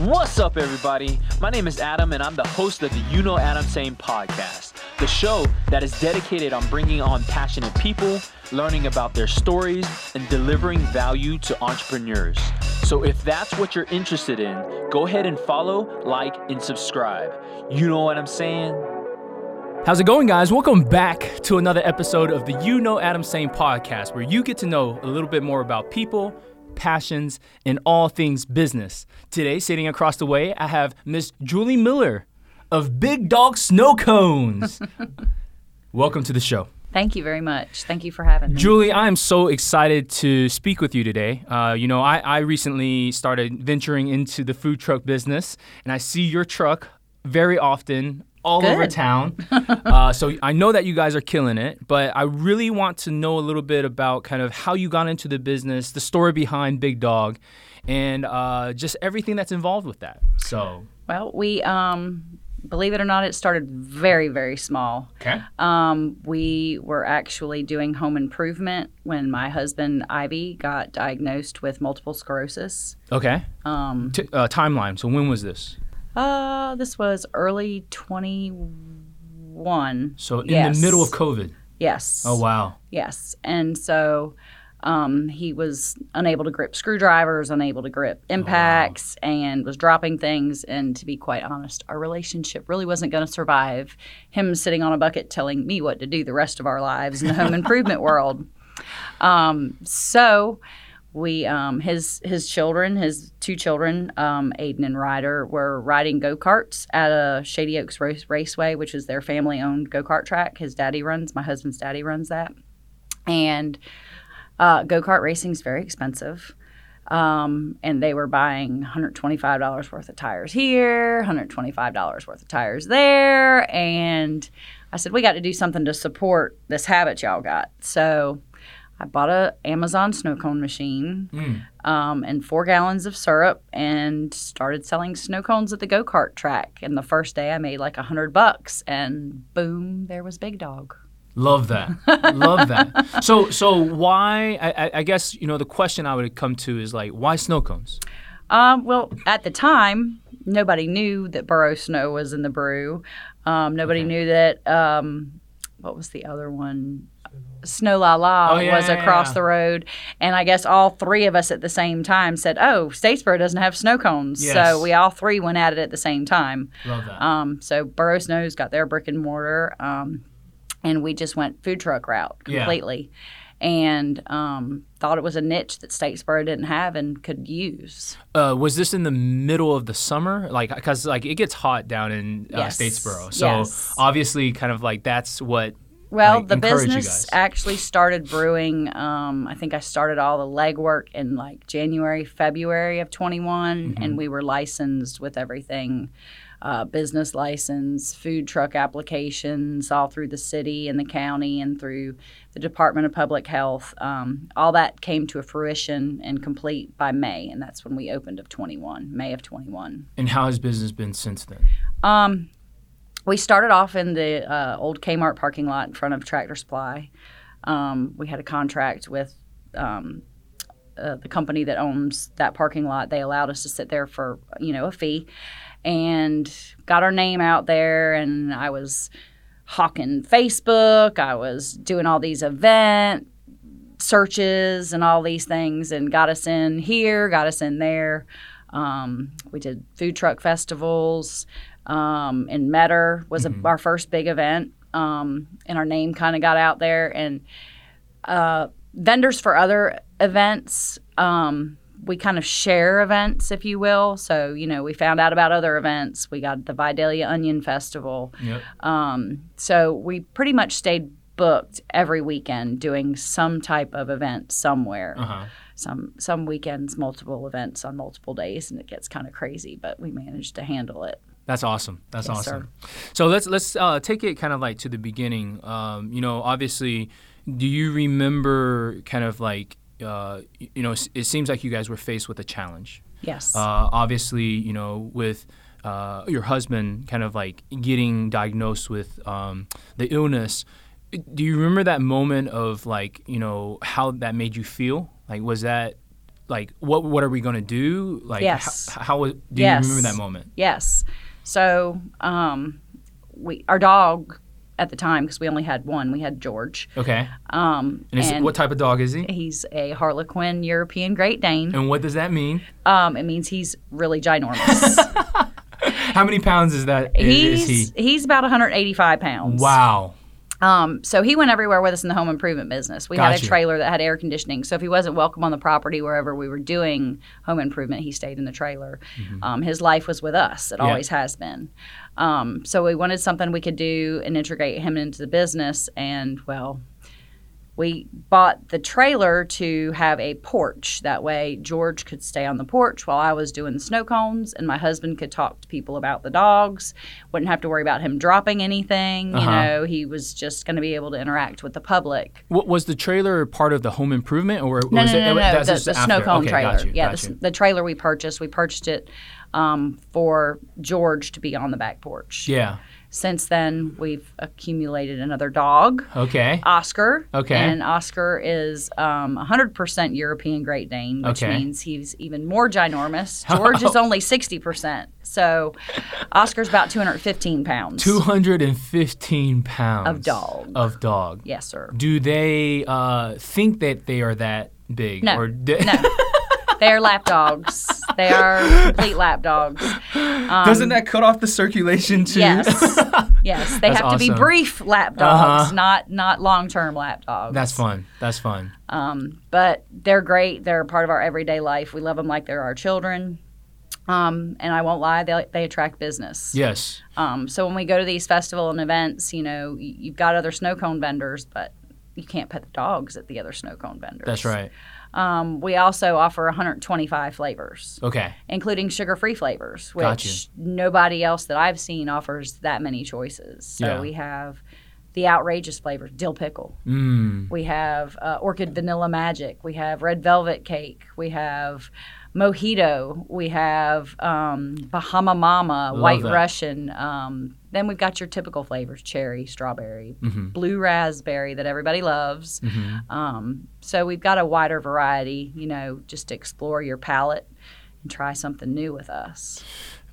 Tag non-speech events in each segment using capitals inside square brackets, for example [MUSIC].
What's up, everybody? My name is Adam, and I'm the host of the You Know Adam Saying podcast, the show that is dedicated on bringing on passionate people, learning about their stories, and delivering value to entrepreneurs. So, if that's what you're interested in, go ahead and follow, like, and subscribe. You know what I'm saying? How's it going, guys? Welcome back to another episode of the You Know Adam Saying podcast, where you get to know a little bit more about people passions, and all things business. Today, sitting across the way, I have Miss Julie Miller of Big Dog Snow Cones. [LAUGHS] Welcome to the show. Thank you very much. Thank you for having me. Julie, I am so excited to speak with you today. Uh, you know, I, I recently started venturing into the food truck business, and I see your truck very often all Good. over town. [LAUGHS] uh, so I know that you guys are killing it, but I really want to know a little bit about kind of how you got into the business, the story behind Big Dog, and uh, just everything that's involved with that. So, well, we um, believe it or not, it started very, very small. okay. Um, we were actually doing home improvement when my husband Ivy got diagnosed with multiple sclerosis. Okay. Um, T- uh, timeline. So when was this? Uh, this was early 21. So in Yes. the middle of COVID. Yes. Oh wow. Yes. And so um, he was unable to grip screwdrivers, unable to grip impacts, and was dropping things. And to be quite honest, our relationship really wasn't going to survive him sitting on a bucket telling me what to do the rest of our lives in the home [LAUGHS] improvement world. Um, so we um, his his children, his two children, um, Aiden and Ryder, were riding go karts at a Shady Oaks Race, Raceway, which is their family owned go kart track. His daddy runs, my husband's daddy runs that, and uh, go kart racing is very expensive. Um, and they were buying $125 worth of tires here, $125 worth of tires there. And I said, we got to do something to support this habit y'all got. So I bought a Amazon snow cone machine Mm. um, and four gallons of syrup and started selling snow cones at the go kart track. And the first day I made like a hundred bucks, and boom, there was Big Dog. Love that. Love that. So so why? I, I- guess you know the question I would come to is like why snow cones? Um, well, at the time, nobody knew that Boro Snow was in the brew. Um, nobody Okay. knew that. Um, what was the other one? Snow La La Oh, yeah, was across yeah. the road, and I guess all three of us at the same time said, "Oh, Statesboro doesn't have snow cones," Yes. so we all three went at it at the same time. Love that. Um, so Boro Snow's got their brick and mortar, um, and we just went food truck route Yeah. completely, and um, thought it was a niche that Statesboro didn't have and could use. Uh, was this in the middle of the summer? Like, because like it gets hot down in uh, Yes. Statesboro, so Yes. obviously, kind of like that's what. Well, like, the business actually started brewing. Um, I think I started all the legwork in like January, February of 21, Mm-hmm. and we were licensed with everything uh, business license, food truck applications all through the city and the county and through the Department of Public Health. Um, all that came to a fruition and complete by May, and that's when we opened of 21, May of 21. And how has business been since then? Um, we started off in the uh, old Kmart parking lot in front of Tractor Supply. Um, we had a contract with um, uh, the company that owns that parking lot. They allowed us to sit there for you know a fee, and got our name out there. And I was hawking Facebook. I was doing all these event searches and all these things, and got us in here, got us in there. Um, we did food truck festivals. Um, and Metter was a, our first big event, um, and our name kind of got out there. And uh, vendors for other events, um, we kind of share events, if you will. So you know, we found out about other events. We got the Vidalia Onion Festival. Yep. Um, so we pretty much stayed booked every weekend doing some type of event somewhere. Uh huh. Some some weekends, multiple events on multiple days, and it gets kind of crazy, but we managed to handle it. That's awesome. That's Yes, awesome. So let's let's uh, take it kind of like to the beginning. Um, you know, obviously, do you remember kind of like uh, you know? It seems like you guys were faced with a challenge. Yes. Uh, obviously, you know, with uh, your husband kind of like getting diagnosed with um, the illness. Do you remember that moment of like you know how that made you feel? Like, was that like what what are we going to do? Like Yes. how, how do Yes. you remember that moment? Yes. So um, we our dog at the time because we only had one. We had George. Okay. Um, And, is, what type of dog is he? He's a Harlequin European Great Dane. And what does that mean? Um, it means he's really ginormous. [LAUGHS] How many pounds is that? Is, is he's he? he's about 185 pounds. Wow. Um, so he went everywhere with us in the home improvement business. We had a trailer that had air conditioning. So if he wasn't welcome on the property wherever we were doing home improvement, he stayed in the trailer. Um, his life was with us. It Mm-hmm. Yeah. always has been. Um, so we wanted something we could do and integrate him into the business. And well, we bought the trailer to have a porch. That way, George could stay on the porch while I was doing the snow cones, and my husband could talk to people about the dogs. Wouldn't have to worry about him dropping anything. You Uh-huh. know, he was just going to be able to interact with the public. What was the trailer part of the home improvement or No, was no, it, no, no. that's The, the snow cone okay, trailer. You, yeah, the, you. the trailer we purchased. We purchased it um, for George to be on the back porch. Yeah. Since then, we've accumulated another dog. Okay. Oscar. Okay. And Oscar is um, 100% European Great Dane, which Okay. means he's even more ginormous. [LAUGHS] George is only 60%. So Oscar's about 215 pounds. 215 pounds Of dog. Of dog. Yes, sir. Do they uh, think that they are that big? No. Or [LAUGHS] di- No. They are lap dogs. They are complete lap dogs. Doesn't that cut off the circulation too? Yes. [LAUGHS] Yes. They That's have to be brief lap dogs, Uh-huh. not not long term lap dogs. That's fun. That's fun. Um, but they're great. They're a part of our everyday life. We love them like they're our children. Um, and I won't lie, they, they attract business. Yes. Um, so when we go to these festival and events, you know, you've got other snow cone vendors, but you can't pet the dogs at the other snow cone vendors. That's right. Um, we also offer 125 flavors, Okay. including sugar-free flavors, which Got you. nobody else that I've seen offers that many choices. So Yeah. we have the outrageous flavor, dill pickle. Mm. We have uh, orchid vanilla magic. We have red velvet cake. We have mojito. We have um, Bahama Mama, Love White that. Russian. Um, then we've got your typical flavors: cherry, strawberry, Mhm. blue raspberry that everybody loves. Mhm. Um, so we've got a wider variety. You know, just to explore your palate and try something new with us.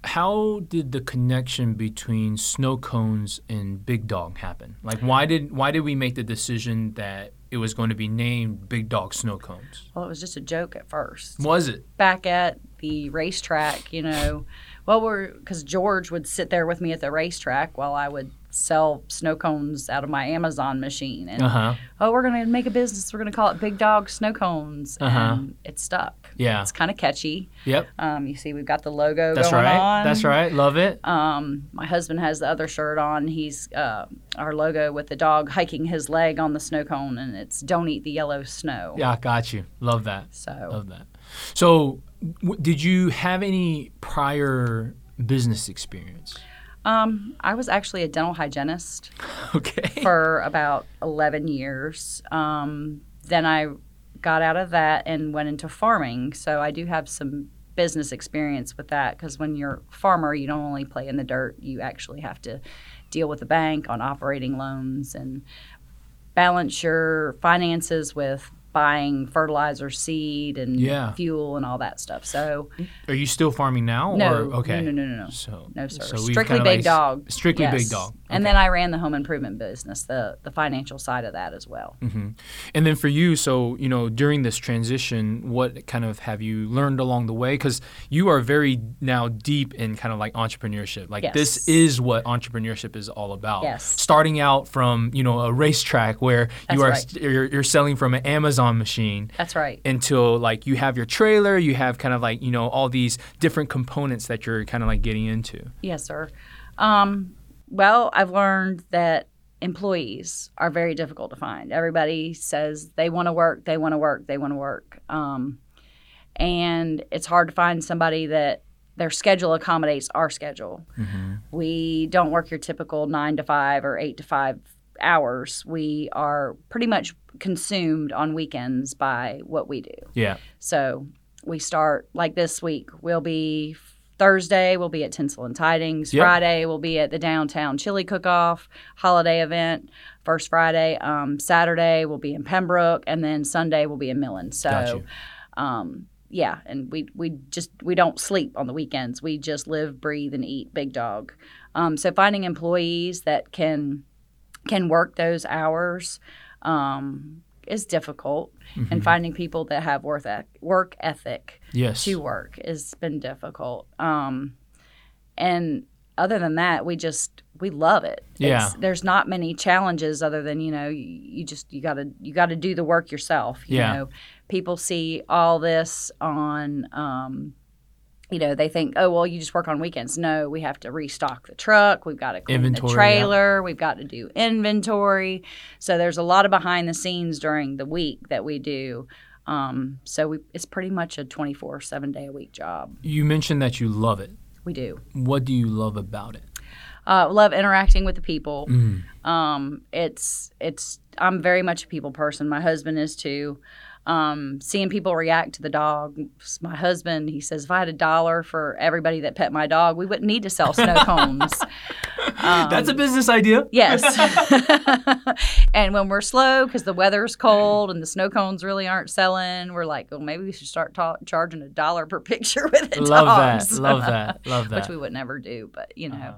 How did the connection between snow cones and Big Dog happen? Like, why did why did we make the decision that it was going to be named Big Dog Snow Cones? Well, it was just a joke at first. Was it? back at the racetrack, you know, well, we're because George would sit there with me at the racetrack while I would sell snow cones out of my Amazon machine, and Uh huh. oh, we're gonna make a business. We're gonna call it Big Dog Snow Cones, Uh-huh. and it stuck. Yeah. It's kind of catchy. Yep. Um, you see, we've got the logo That's going right. on. That's right. Love it. Um, my husband has the other shirt on. He's uh, our logo with the dog hiking his leg on the snow cone, and it's "Don't eat the yellow snow." Yeah, got you. Love that. So Love that. So, w- did you have any prior business experience? Um, I was actually a dental hygienist. [LAUGHS] Okay. for about 11 years. Um, then I got out of that and went into farming. So I do have some business experience with that because when you're a farmer, you don't only play in the dirt, you actually have to deal with the bank on operating loans and balance your finances with buying fertilizer, seed, and Yeah. fuel and all that stuff. So Are you still farming now? no, Or, okay. no, no, no, no. So No, sir. so strictly big like- dog. Strictly big Yes. dog. And then I ran the home improvement business, the the financial side of that as well. hmm And then for you, so you know, during this transition, what kind of have you learned along the way? Because you are very now deep in kind of like entrepreneurship. Like this is what entrepreneurship is all about. Yes. Starting out from you know a racetrack where That's you are right. st- you're, you're selling from an Amazon machine. That's right. Until like you have your trailer, you have kind of like you know all these different components that you're kind of like getting into. Yes, sir. Um, well, I've learned that employees are very difficult to find. Everybody says they want to work, they want to work, they want to work. Um, and it's hard to find somebody that their schedule accommodates our schedule. We don't work your typical nine to five or eight to five hours. We are pretty much consumed on weekends by what we do. Yeah. So we start like this week. We'll be Thursday. We'll be at Tinsel and Tidings. Yep. Friday we'll be at the downtown chili cook-off holiday event. First Friday. Um, Saturday we'll be in Pembroke, and then Sunday we'll be in Millen. So, um, yeah, and we we just we don't sleep on the weekends. We just live, breathe, and eat Big Dog. Um, so finding employees that can can work those hours um, is difficult, Mm-hmm. and finding people that have work eth- work ethic Yes. to work has been difficult. Um, and other than that, we just we love it. Yeah. there's not many challenges other than you know you, you just you gotta you gotta do the work yourself. You Yeah. know, people see all this on. Um, you know, they think, oh well, you just work on weekends. No, we have to restock the truck. We've got to clean Inventory, the trailer. We've got to do inventory. So there's a lot of behind the scenes during the week that we do. Um, so we, it's pretty much a 24 seven day a week job. You mentioned that you love it. We do. What do you love about it? Uh, love interacting with the people. Mm. Um, it's it's I'm very much a people person. My husband is too. Um, seeing people react to the dog. My husband, he says, if I had a dollar for everybody that pet my dog, we wouldn't need to sell snow [LAUGHS] cones. Um, That's a business idea. Yes. [LAUGHS] [LAUGHS] and when we're slow because the weather's cold and the snow cones really aren't selling, we're like, well, maybe we should start ta- charging a dollar per picture with the Love dogs. that. Love that. Love that. Which we would never do, but you know. Uh-huh.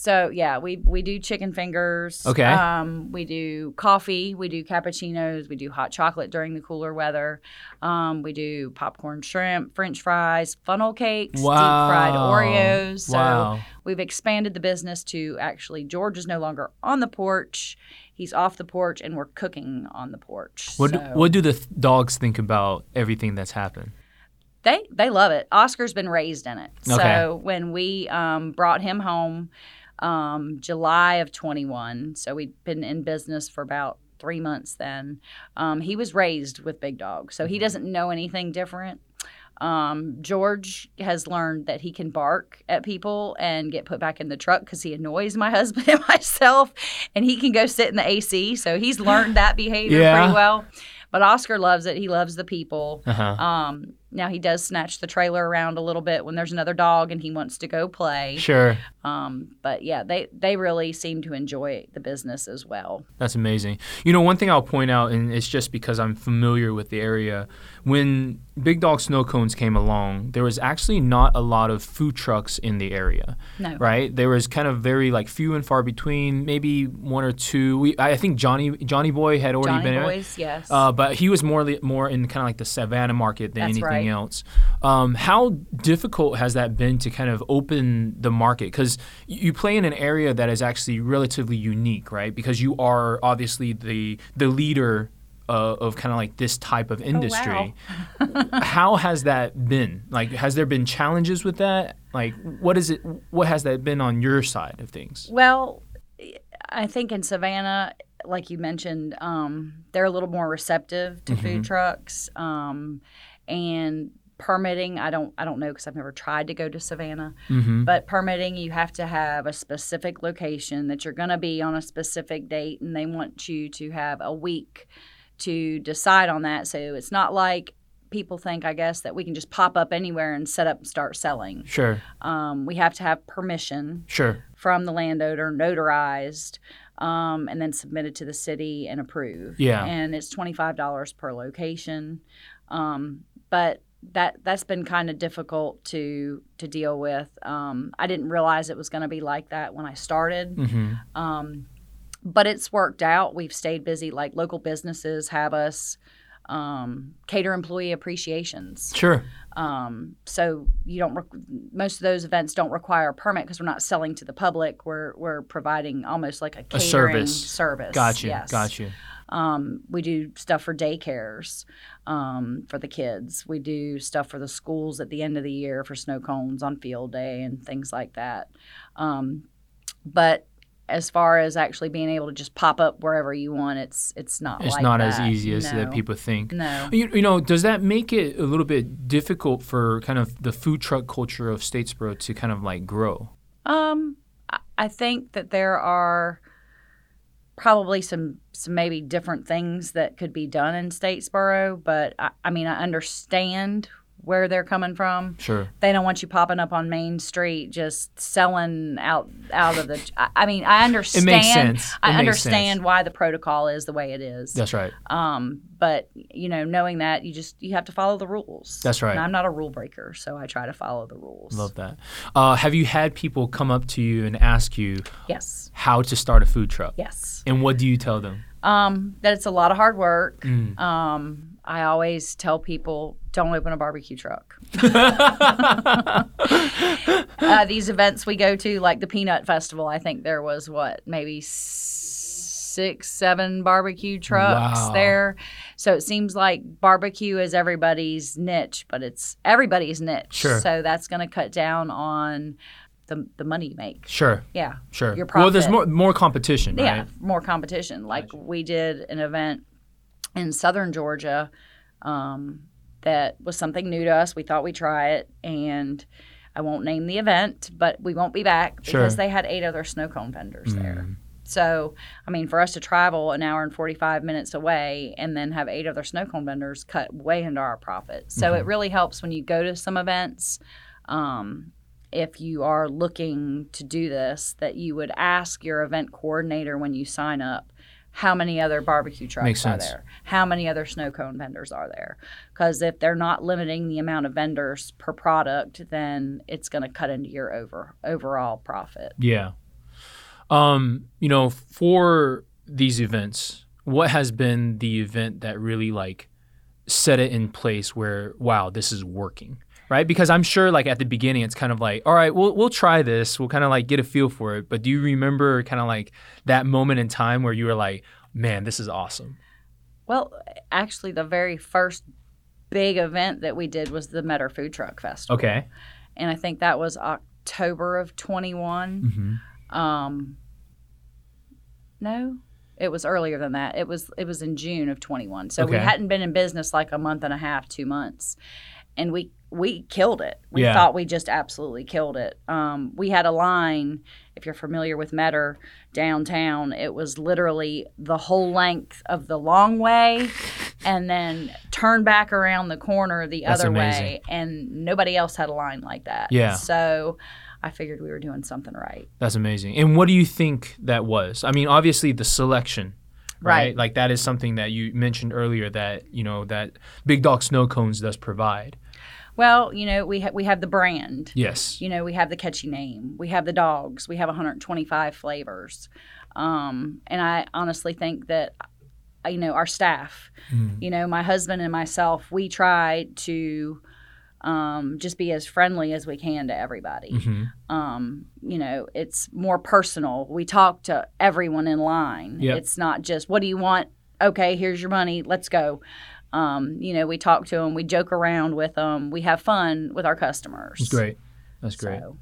So yeah, we we do chicken fingers. Okay. Um, we do coffee. We do cappuccinos. We do hot chocolate during the cooler weather. Um, we do popcorn shrimp, French fries, funnel cakes, deep fried Wow. Oreos. So Wow. we've expanded the business to actually George is no longer on the porch. He's off the porch, and we're cooking on the porch. What do, So what do the th- dogs think about everything that's happened? they they love it. Oscar's been raised in it. Okay. So when we um, brought him home, um, July of 21, so we'd been in business for about three months then. Um, he was raised with big dogs, so Mm-hmm. he doesn't know anything different. Um, George has learned that he can bark at people and get put back in the truck because he annoys my [LAUGHS] husband and myself, and he can go sit in the AC. So he's learned that behavior Yeah. pretty well. But Oscar loves it. He loves the people. Uh-huh. Um, now he does snatch the trailer around a little bit when there's another dog and he wants to go play. Sure. Um, but yeah, they they really seem to enjoy the business as well. That's amazing. You know, one thing I'll point out, and it's just because I'm familiar with the area, when Big Dog Snow Cones came along, there was actually not a lot of food trucks in the area. No. Right? There was kind of very like few and far between, maybe one or two. We, I think Johnny Johnny Boy had already Johnny been in. Boys, yes. Uh, but he was more more in kind of like the Savannah market than That's anything right. Else. Um, how difficult has that been to kind of open the market? Because you play in an area that is actually relatively unique, right? Because you are obviously the the leader. Uh, of kind of like this type of industry. [LAUGHS] how has that been? Like, has there been challenges with that? Like, what is it? What has that been on your side of things? well, I think in Savannah, like you mentioned, um, they're a little more receptive to Mm-hmm. food trucks um, and permitting. I don't I don't know because I've never tried to go to Savannah. Mm-hmm. But permitting, you have to have a specific location that you're going to be on a specific date, and they want you to have a week to decide on that. So it's not like people think, I guess, that we can just pop up anywhere and set up and start selling. Sure, Um, we have to have permission sure. from the landowner, notarized, um, and then submitted to the city and approved. Yeah. And it's twenty five dollars per location, um, but that that's been kind of difficult to to deal with. Um, I didn't realize it was going to be like that when I started. hmm Um, but it's worked out. We've stayed busy. Like local businesses have us um, cater employee appreciations. Sure. Um, so you don't. Re- most of those events don't require a permit because we're not selling to the public. We're we're providing almost like a catering service. Service. Got you. Yes. Got you. Um, we do stuff for daycares um, for the kids. We do stuff for the schools at the end of the year for snow cones on field day and things like that. Um, but as far as actually being able to just pop up wherever you want, it's it's not. It's like not as easy as that people think. No. You, you know, does that make it a little bit difficult for kind of the food truck culture of Statesboro to kind of like grow? Um, I think that there are probably some some maybe different things that could be done in Statesboro, but I, I mean I understand where they're coming from. Sure. They don't want you popping up on Main Street just selling out out of the. I, mean, I understand. It makes sense. It I makes understand sense. why the protocol is the way it is. That's right. Um, but you know, knowing that you just you have to follow the rules. That's right. And I'm not a rule breaker, so I try to follow the rules. Love that. Uh, have you had people come up to you and ask you Yes. how to start a food truck? Yes. And what do you tell them? Um, that it's a lot of hard work. Mm. Um, I always tell people don't open a barbecue truck. [LAUGHS] uh, these events we go to, like the Peanut Festival, I think there was what maybe six, seven barbecue trucks Wow. there. So it seems like barbecue is everybody's niche, but it's everybody's niche. Sure. So that's going to cut down on the the money you make. Sure. Yeah. Sure. Your profit. well, there's more more competition, Yeah, more competition. Like we did an event in southern Georgia um, that was something new to us. We thought we'd try it, and I won't name the event, but we won't be back Sure. because they had eight other snow cone vendors there. Mm. So, I mean, for us to travel an hour and 45 minutes away and then have eight other snow cone vendors cut way into our profit. So, Mm-hmm. it really helps when you go to some events. Um, if you are looking to do this, that you would ask your event coordinator when you sign up how many other barbecue trucks are there? How many other snow cone vendors are there? Because if they're not limiting the amount of vendors per product, then it's going to cut into your over overall profit. Yeah. Um, you know, for these events, what has been the event that really like set it in place where wow, this is working? Right? Because I'm sure like at the beginning it's kind of like, all right, we'll we'll try this. We'll kind of like get a feel for it. But do you remember kind of like that moment in time where you were like, man, this is awesome? Well, actually, the very first big event that we did was the Metter Food Truck Festival. Okay. And I think that was October of 21. hmm Um, no, it was earlier than that. It was it was in June of 21. So we hadn't been in business like a month and a half, two months, and we we killed it. We Yeah. thought we just absolutely killed it. Um, we had a line. If you're familiar with Metter downtown, it was literally the whole length of the long way, and then turn back around the corner the That's other amazing. way, and nobody else had a line like that. Yeah. So. I figured we were doing something right. That's amazing. And what do you think that was? I mean, obviously the selection, right? Right. Like that is something that you mentioned earlier that you know that Big Dog Snow Cones does provide. Well, you know, we ha- we have the brand. Yes. You know, we have the catchy name. We have the dogs. We have 125 flavors. Um, and I honestly think that, uh, you know, our staff, Mm. you know, my husband and myself, we try to um, just be as friendly as we can to everybody. Mhm. Um, you know, it's more personal. We talk to everyone in line. Yep. It's not just, what do you want? Okay, here's your money. Let's go. Um, you know, we talk to them, we joke around with them, we have fun with our customers. That's great. That's great. So,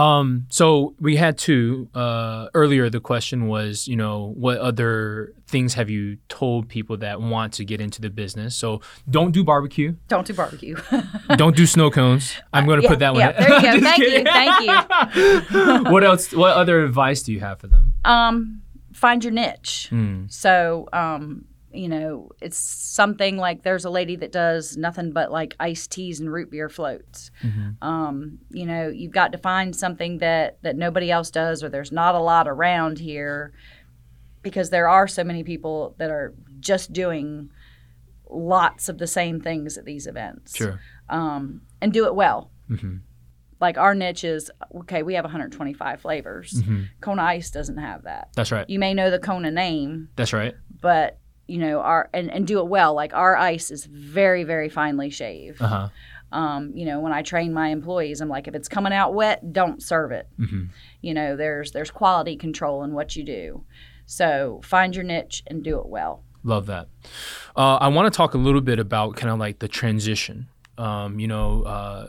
Um, so we had two uh, earlier. The question was, you know, what other things have you told people that want to get into the business? So don't do barbecue. don't do barbecue. [LAUGHS] don't do snow cones. I'm going to yeah, put that one. yeah, there [LAUGHS] you go. Thank you, kidding. thank [LAUGHS] what else? What other advice do you have for them? um, find your niche. Mm. So, um, you know, it's something like there's a lady that does nothing but like iced teas and root beer floats. Mhm. Um, you know, you've got to find something that that nobody else does, or there's not a lot around here, because there are so many people that are just doing lots of the same things at these events. Sure. Um, and do it well. hmm Like our niche is okay. We have 125 flavors. hmm Kona Ice doesn't have that. That's right. You may know the Kona name, That's right. but you know our and, and do it well. Like our ice is very very finely shaved. Uh huh. um, you know when i train my employees i'm like if it's coming out wet don't serve it. Hmm you know there's there's quality control in what you do. So find your niche and do it well. Love that. Uh, I want to talk a little bit about kind of like the transition. Um, you know, uh,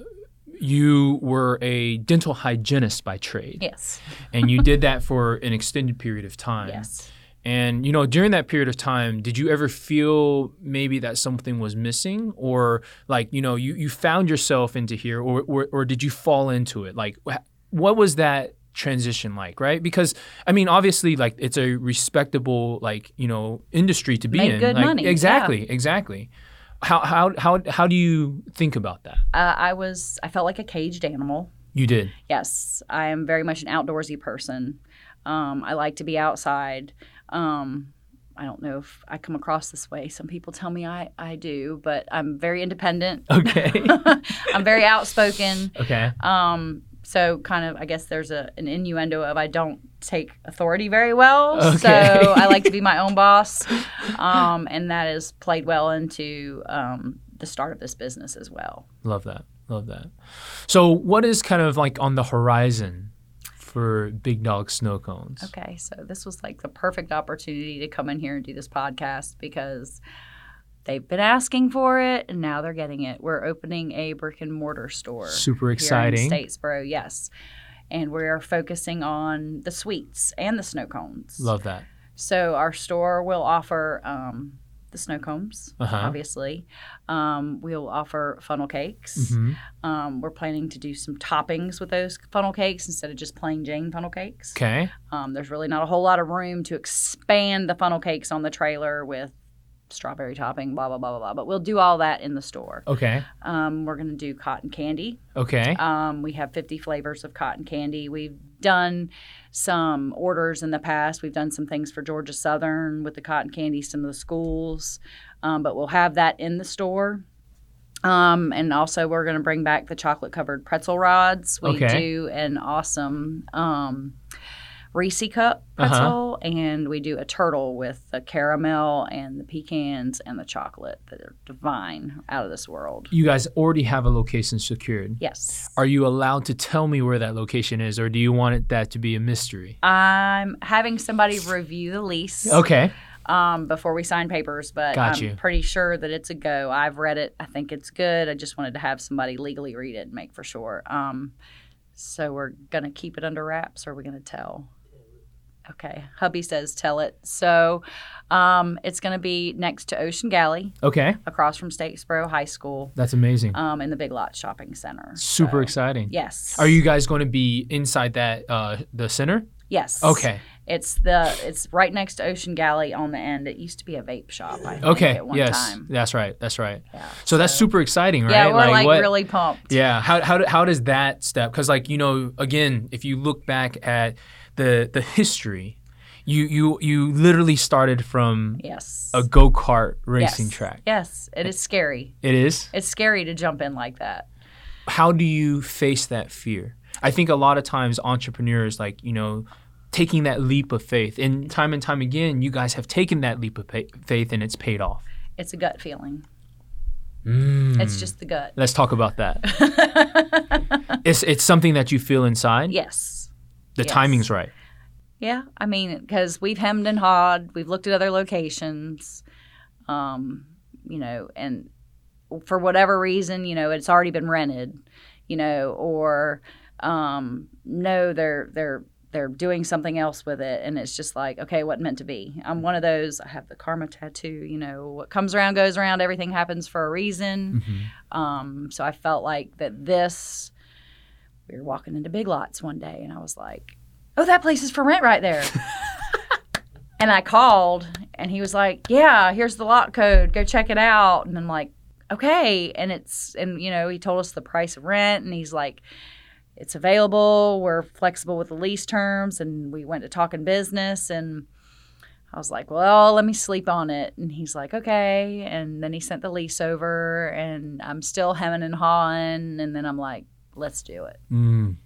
you were a dental hygienist by trade, yes. And you did [LAUGHS] that for an extended period of time. yes And you know, during that period of time, did you ever feel maybe that something was missing, or like you know, you you found yourself into here, or or, or did you fall into it? Like, what was that transition like, right? Because I mean, obviously, like it's a respectable like you know industry to be Make in. good Like, money, yeah. Exactly, exactly. How how how how do you think about that? Uh, I was, I felt like a caged animal. You did. Yes, I am very much an outdoorsy person. Um, I like to be outside. Um, I don't know if I come across this way. Some people tell me I, I do, but I'm very independent. Okay. [LAUGHS] I'm very outspoken. okay. Um, so kind of, I guess there's a, an innuendo of I don't take authority very well. Okay. So I like to be my own boss. [LAUGHS] Um, and that has played well into um, the start of this business as well. Love that. Love that. So, what is kind of like on the horizon for Big Dog Snow Cones? Okay, so this was like the perfect opportunity to come in here and do this podcast because they've been asking for it and now they're getting it. We're opening a brick and mortar store. Super exciting. Statesboro, yes. And we are focusing on the sweets and the snow cones. Love that. So our store will offer um, the snow cones, Uh-huh. obviously. Um, we'll offer funnel cakes. Mhm. Um, we're planning to do some toppings with those funnel cakes instead of just plain Jane funnel cakes. Okay. Um, there's really not a whole lot of room to expand the funnel cakes on the trailer with strawberry topping, blah, blah, blah, blah, blah. But we'll do all that in the store. Okay. Um, we're going to do cotton candy. Okay. Um, we have 50 flavors of cotton candy. We've done some orders in the past. We've done some things for Georgia Southern with the cotton candy, some of the schools. Um, but we'll have that in the store. Um, and also, we're going to bring back the chocolate covered pretzel rods. We Okay. do an awesome um, Reese cup Uh-huh. pretzel, and we do a turtle with the caramel and the pecans and the chocolate that are divine, out of this world. you guys already have a location secured. Yes. Are you allowed to tell me where that location is, or do you want it, that to be a mystery? I'm having somebody review the lease Okay. um, before we sign papers, but Got I'm you. pretty sure that it's a go. I've read it. I think it's good. I just wanted to have somebody legally read it and make for sure. Um, so we're going to keep it under wraps or are we going to tell? Okay. Hubby says tell it. So um, it's going to be next to Ocean Galley Okay. across from Statesboro High School That's amazing. um, in the Big Lot Shopping Center. Super So, exciting. Yes. Are you guys going to be inside that uh, the center? Yes. Okay. It's the it's right next to Ocean Galley on the end. It used to be a vape shop. I think, Okay. At one Yes. time. That's right. That's right. Yeah. So that's super exciting, right? Yeah, we're like, what- really pumped. Yeah. How how how does that step? Because like you know, again, if you look back at the the history, you you you literally started from Yes. a go kart racing yes. track. Yes, it is scary. It is. It's scary to jump in like that. How do you face that fear? I think a lot of times entrepreneurs, like you know, taking that leap of faith, and time and time again, you guys have taken that leap of pa- faith, and it's paid off. It's a gut feeling. Mm. It's just the gut. Let's talk about that. [LAUGHS] it's it's something that you feel inside. yes. The yes. timing's right. Yeah, I mean, because we've hemmed and hawed, we've looked at other locations, um, you know, and for whatever reason, you know, it's already been rented, you know, or um, no, they're they're they're doing something else with it, and it's just like, okay, what meant to be? I'm one of those. I have the karma tattoo, you know, what comes around goes around. Everything happens for a reason. Um, so I felt like that this. We were walking into Big Lots one day, and I was like, oh, that place is for rent right there. [LAUGHS] and I called, and he was like, yeah, here's the lot code. Go check it out. And I'm like, okay. And it's, and, you know, he told us the price of rent, and he's like, it's available. We're flexible with the lease terms. And we went to talking business, and I was like, well, let me sleep on it. And he's like, okay. And then he sent the lease over, and I'm still hemming and hawing. And then I'm like, let's do it. Mm,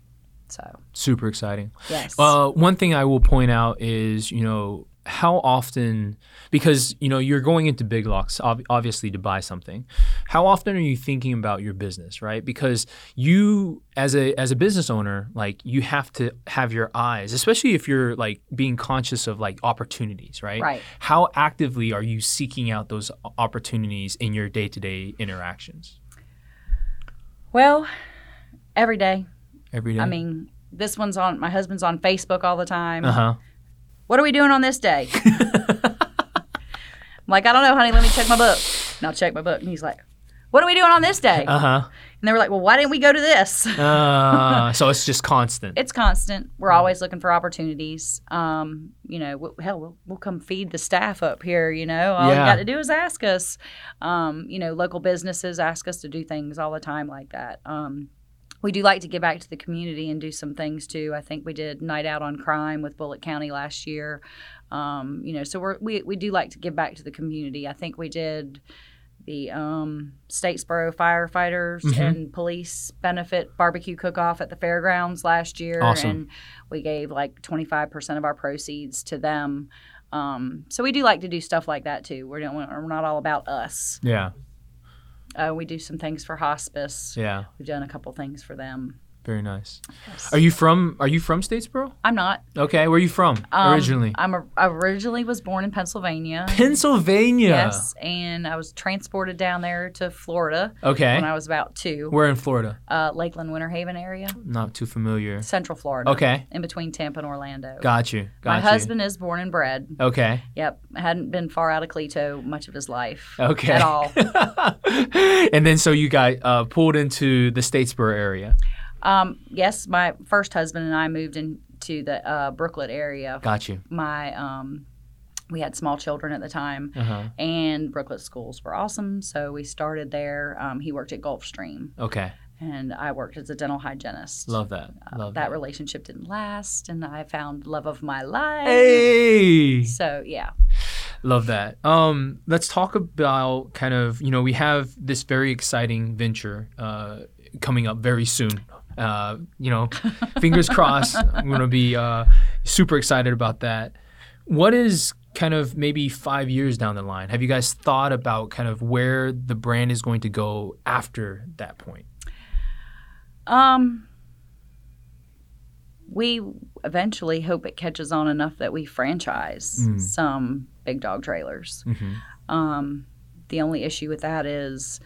So, super exciting. yes. Uh, one thing I will point out is, you know, how often, because, you know, you're going into Big Lots, ob- obviously, to buy something. How often are you thinking about your business, right? Because you, as a, as a business owner, like, you have to have your eyes, especially if you're, like, being conscious of, like, opportunities, right? Right. How actively are you seeking out those opportunities in your day-to-day interactions? Well, every day. Every day? I mean, this one's on, my husband's on Facebook all the time. uh-huh. What are we doing on this day? [LAUGHS] I'm like, I don't know, honey. Let me check my book. And I'll check my book. And he's like, What are we doing on this day? Uh-huh. And they were like, well, why didn't we go to this? Uh, so it's just constant. it's constant. We're always looking for opportunities. Um, you know, w- hell, we'll, we'll come feed the staff up here. You know, all Yeah. you got to do is ask us. Um, you know, local businesses ask us to do things all the time like that. Um, we do like to give back to the community and do some things too. I think we did Night Out on Crime with Bulloch County last year. Um, you know, so we're, we we do like to give back to the community. I think we did the um, Statesboro firefighters Mhm. and police benefit barbecue cook off at the fairgrounds last year, Awesome. and we gave like twenty five percent of our proceeds to them. Um, so we do like to do stuff like that too. We're, we're not all about us. yeah, Uh, we do some things for hospice. yeah, We've done a couple things for them. Very nice. Are you from Are you from Statesboro? I'm not. Okay, where are you from Um, originally? I'm a, I originally was born in Pennsylvania. Pennsylvania. Yes, and I was transported down there to Florida Okay. when I was about two. Where in Florida? Uh, Lakeland, Winter Haven area, Not too familiar. Central Florida. Okay. in between Tampa and Orlando. Got you. Got My you. husband is born and bred. Okay. Yep, hadn't been far out of Clito much of his life. Okay. At all. [LAUGHS] and then so you got uh, pulled into the Statesboro area. Um, yes, my first husband and I moved into the uh, Brooklet area. Got you. My um, we had small children at the time, Uh-huh. and Brooklet schools were awesome, so we started there. Um, he worked at Gulfstream, Okay. and I worked as a dental hygienist. Love that. Love that that. relationship didn't last, and I found love of my life. Hey. So yeah, Love that. Um, let's talk about kind of you know we have this very exciting venture uh, coming up very soon. Uh, you know, fingers crossed. [LAUGHS] I'm gonna be uh, super excited about that. What is kind of maybe five years down the line? Have you guys thought about kind of where the brand is going to go after that point? um, we eventually hope it catches on enough that we franchise Mm. some big dog trailers. Mm-hmm. Um, the only issue with that is,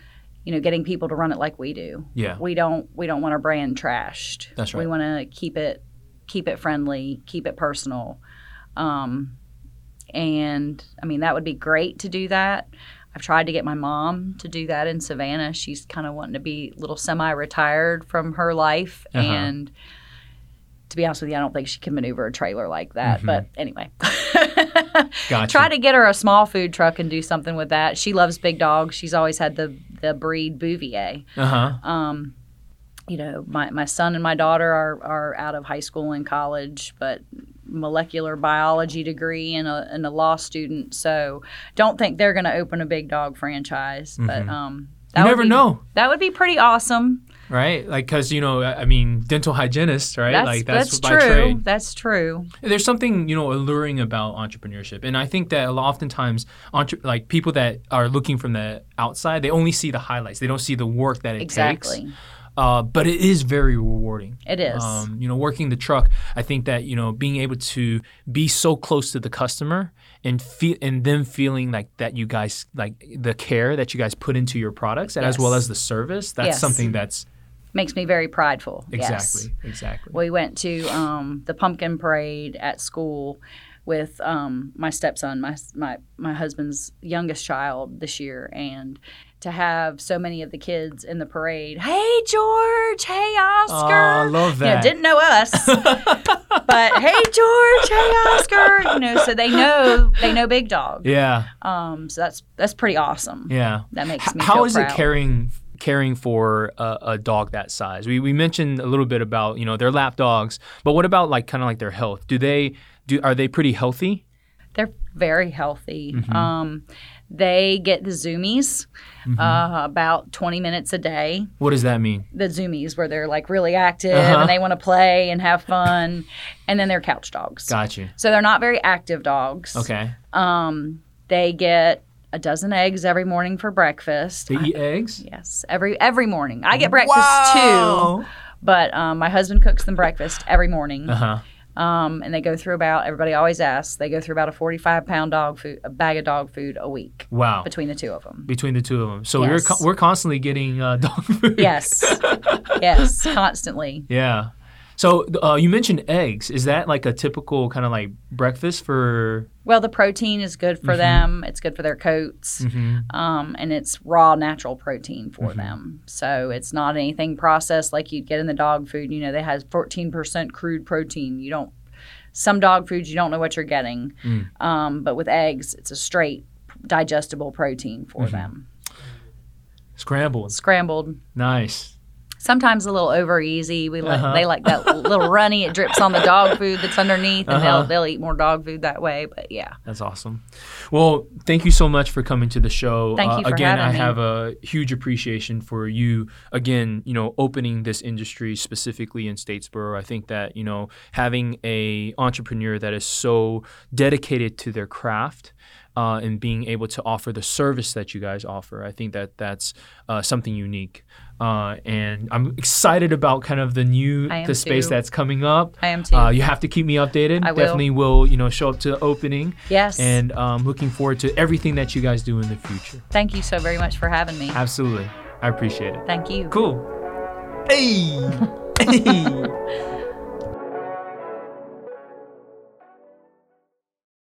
you know, getting people to run it like we do. Yeah. We don't we don't want our brand trashed. That's right We want to keep it keep it friendly, keep it personal. Um, and I mean that would be great to do that. I've tried to get my mom to do that in Savannah. She's kind of wanting to be a little semi-retired from her life, Uh-huh. and to be honest with you, I don't think she can maneuver a trailer like that. Mhm. But anyway, [LAUGHS] Gotcha. try to get her a small food truck and do something with that. She loves big dogs. She's always had the the breed Bouvier. Uh huh. Um, you know, my, my son and my daughter are, are out of high school and college, but molecular biology degree and a, and a law student. So don't think they're going to open a big dog franchise. But Mhm. um, You never be- know, That would be pretty awesome. Right? Like, cause you know, I mean, dental hygienist, right? That's, like that's, by true. trade. That's true. there's something you know alluring about entrepreneurship and i think that a lot oftentimes entre- like people that are looking from the outside they only see the highlights they don't see the work that it Exactly. takes uh, but it is very rewarding It is. um, you know working the truck i think that you know being able to be so close to the customer and feel and them feeling like that you guys like the care that you guys put into your products and as well as the service that's Yes. something that's Makes me very prideful. Yes. exactly exactly We went to um, the pumpkin parade at school with um, my stepson, my, my my husband's youngest child this year, and to have so many of the kids in the parade. Hey George, hey Oscar. oh, I love You know, that didn't know us, [LAUGHS] but hey George, hey Oscar. You know, so they know they know Big Dog. yeah Um, so that's that's pretty awesome. yeah That makes me. How is it proud. Caring for a, a dog that size? We we mentioned a little bit about you know they're lap dogs, but what about like kind of like their health? Do they do are they pretty healthy? They're very healthy. Mhm. Um, they get the zoomies Mhm. uh, about 20 minutes a day. what does that mean? The zoomies, where they're like really active Uh-huh. and they want to play and have fun. and then they're couch dogs. Got you. So they're not very active dogs. Okay. Um, they get a dozen eggs every morning for breakfast. They eat eggs. Yes, every every morning. I get breakfast too, but um, my husband cooks them breakfast every morning. Uh huh. Um, and they go through about everybody always asks they go through about a 45 pound dog food a bag of dog food a week Wow. between the two of them Between the two of them, so we're co- we're constantly getting uh, [LAUGHS] dog food. yes yes constantly Yeah. So uh, you mentioned eggs. Is that like a typical kind of like breakfast for? Well, the protein is good for them. It's good for their coats, um, and it's raw, natural protein for them. So it's not anything processed like you'd get in the dog food. You know, they have 14% crude protein. You don't. Some dog foods you don't know what you're getting, um, but with eggs, it's a straight digestible protein for them. Scrambled. Scrambled, Nice. Sometimes a little over easy. We like Uh-huh. they like that little [LAUGHS] runny. It drips on the dog food that's underneath, and Uh-huh. they'll they'll eat more dog food that way. But yeah, That's awesome. Well, thank you so much for coming to the show. Uh, Thank you for again, I me. have a huge appreciation for you again, you know, opening this industry specifically in Statesboro. I think that, you know, having a entrepreneur that is so dedicated to their craft uh, and being able to offer the service that you guys offer, I think that that's uh, something unique. Uh, and I'm excited about kind of the new the space too. that's coming up. I am too. Uh, you have to keep me updated. I will. Definitely will, you know, show up to the opening yes. and um, looking forward to everything that you guys do in the future. Thank you so very much for having me. Absolutely. I appreciate it. Thank you. Cool. Hey. [LAUGHS] hey.